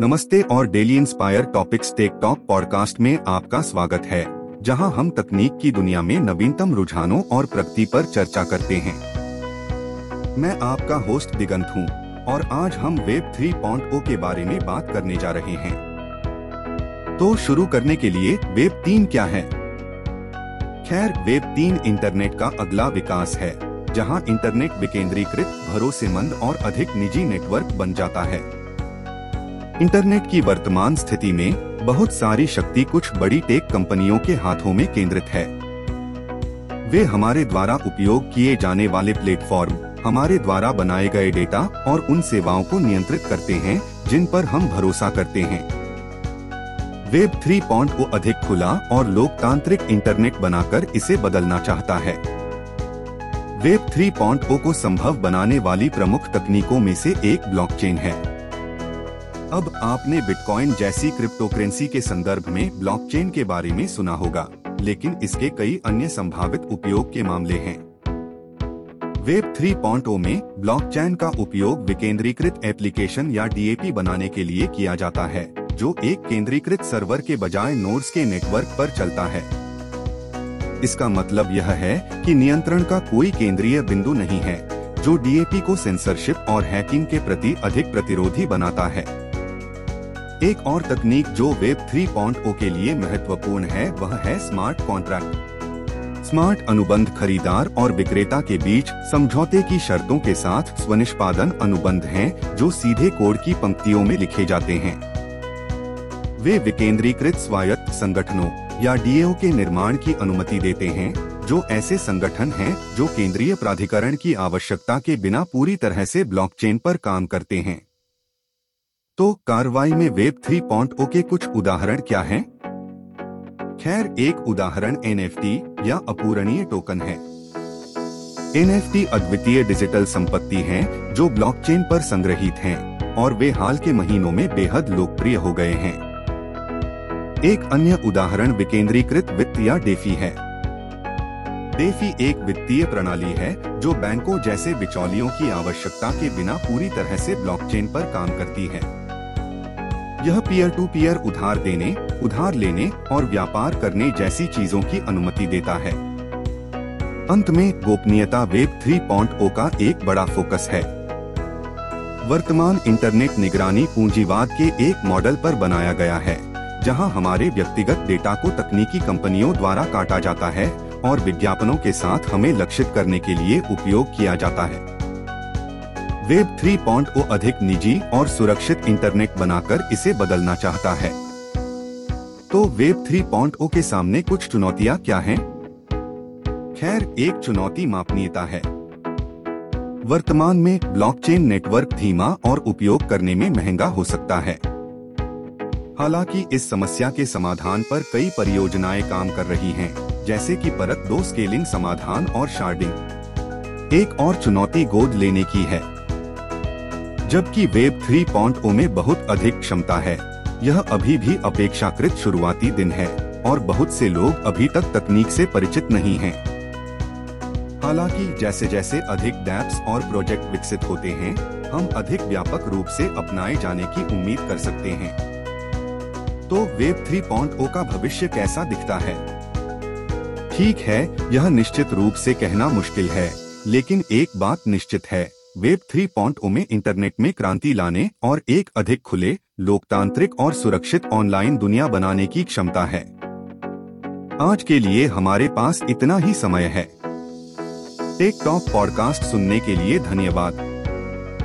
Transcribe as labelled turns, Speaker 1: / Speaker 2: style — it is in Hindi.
Speaker 1: नमस्ते और daily inspire topics tech talk podcast में आपका स्वागत है, जहाँ हम तकनीक की दुनिया में नवीनतम रुझानों और प्रगति पर चर्चा करते हैं। मैं आपका होस्ट दिगंत हूँ, और आज हम वेब 3.0 के बारे में बात करने जा रहे हैं। तो शुरू करने के लिए वेब तीन क्या है? खैर, वेब तीन इंटरनेट का अगला विकास है, जहाँ इंटरनेट विकेंद्रीकृत, भरोसेमंद और अधिक निजी नेटवर्क बन जाता है। इंटरनेट की वर्तमान स्थिति में बहुत सारी शक्ति कुछ बड़ी टेक कंपनियों के हाथों में केंद्रित है। वे हमारे द्वारा उपयोग किए जाने वाले प्लेटफॉर्म, हमारे द्वारा बनाए गए डेटा और उन सेवाओं को नियंत्रित करते हैं, जिन पर हम भरोसा करते हैं। वेब थ्री पॉइंट को अधिक खुला और लोकतांत्रिक इंटरनेट बनाकर इसे बदलना चाहता है। वेब थ्री पॉइंट को संभव बनाने वाली प्रमुख तकनीकों में से एक ब्लॉकचेन है। अब आपने बिटकॉइन जैसी क्रिप्टोकरेंसी के संदर्भ में ब्लॉकचेन के बारे में सुना होगा, लेकिन इसके कई अन्य संभावित उपयोग के मामले हैं। वेब 3.0 में ब्लॉकचेन का उपयोग विकेंद्रीकृत एप्लीकेशन या डीएपी बनाने के लिए किया जाता है, जो एक केंद्रीकृत सर्वर के बजाय नोड्स के नेटवर्क पर चलता है। इसका मतलब यह है कि नियंत्रण का कोई केंद्रीय बिंदु नहीं है, जो डीएपी को सेंसरशिप और हैकिंग के प्रति अधिक प्रतिरोधी बनाता है। एक और तकनीक जो वेब 3.0 के लिए महत्वपूर्ण है, वह है स्मार्ट कॉन्ट्रैक्ट स्मार्ट अनुबंध खरीदार और विक्रेता के बीच समझौते की शर्तों के साथ स्वनिष्पादन अनुबंध हैं, जो सीधे कोड की पंक्तियों में लिखे जाते हैं। वे विकेंद्रीकृत स्वायत्त संगठनों या डीएओ के निर्माण की अनुमति देते हैं, जो ऐसे संगठन हैं, जो केंद्रीय प्राधिकरण की आवश्यकता के बिना पूरी तरह से ब्लॉकचेन पर काम करते हैं। तो कार्रवाई में वेब थ्री पॉइंट ओ के कुछ उदाहरण क्या हैं? खैर, एक उदाहरण एनएफटी या अपूरणीय टोकन है। एन अद्वितीय डिजिटल संपत्ति है, जो ब्लॉकचेन पर संग्रहित हैं, और वे हाल के महीनों में बेहद लोकप्रिय हो गए हैं। एक अन्य उदाहरण विकेंद्रीकृत वित्त या डेफी है। डेफी एक वित्तीय प्रणाली है, जो बैंकों जैसे बिचौलियों की आवश्यकता के बिना पूरी तरह से ब्लॉकचेन पर काम करती है। यह पीयर टू पीयर उधार देने, उधार लेने और व्यापार करने जैसी चीज़ों की अनुमति देता है। अंत में, गोपनीयता वेब 3.0 का एक बड़ा फोकस है। वर्तमान इंटरनेट निगरानी पूंजीवाद के एक मॉडल पर बनाया गया है, जहाँ हमारे व्यक्तिगत डेटा को तकनीकी कंपनियों द्वारा काटा जाता है और विज्ञापनों के साथ हमें लक्षित करने के लिए उपयोग किया जाता है। वेब 3.0 अधिक निजी और सुरक्षित इंटरनेट बनाकर इसे बदलना चाहता है। तो वेब 3.0 के सामने कुछ चुनौतियाँ क्या हैं? खैर एक चुनौती मापनीयता है। वर्तमान में ब्लॉकचेन नेटवर्क धीमा और उपयोग करने में महँगा हो सकता है। हालाँकि इस समस्या के समाधान पर कई परियोजनाएँ काम कर रही हैं, जैसे कि परत दो स्केलिंग समाधान और शार्डिंग। एक और चुनौती गोद लेने की है। जबकि वेब 3.0 में बहुत अधिक क्षमता है। यह अभी भी अपेक्षाकृत शुरुआती दिन है, और बहुत से लोग अभी तक तकनीक से परिचित नहीं हैं। हालाँकि जैसे जैसे अधिक डैप्स और प्रोजेक्ट विकसित होते हैं, हम अधिक व्यापक रूप से अपनाए जाने की उम्मीद कर सकते हैं। तो वेब 3.0 का भविष्य कैसा दिखता है? ठीक है, यह निश्चित रूप से कहना मुश्किल है, लेकिन एक बात निश्चित है। वेब 3.0 में इंटरनेट में क्रांति लाने और एक अधिक खुले, लोकतांत्रिक और सुरक्षित ऑनलाइन दुनिया बनाने की क्षमता है। आज के लिए हमारे पास इतना ही समय है। टेक टॉक पॉडकास्ट सुनने के लिए धन्यवाद।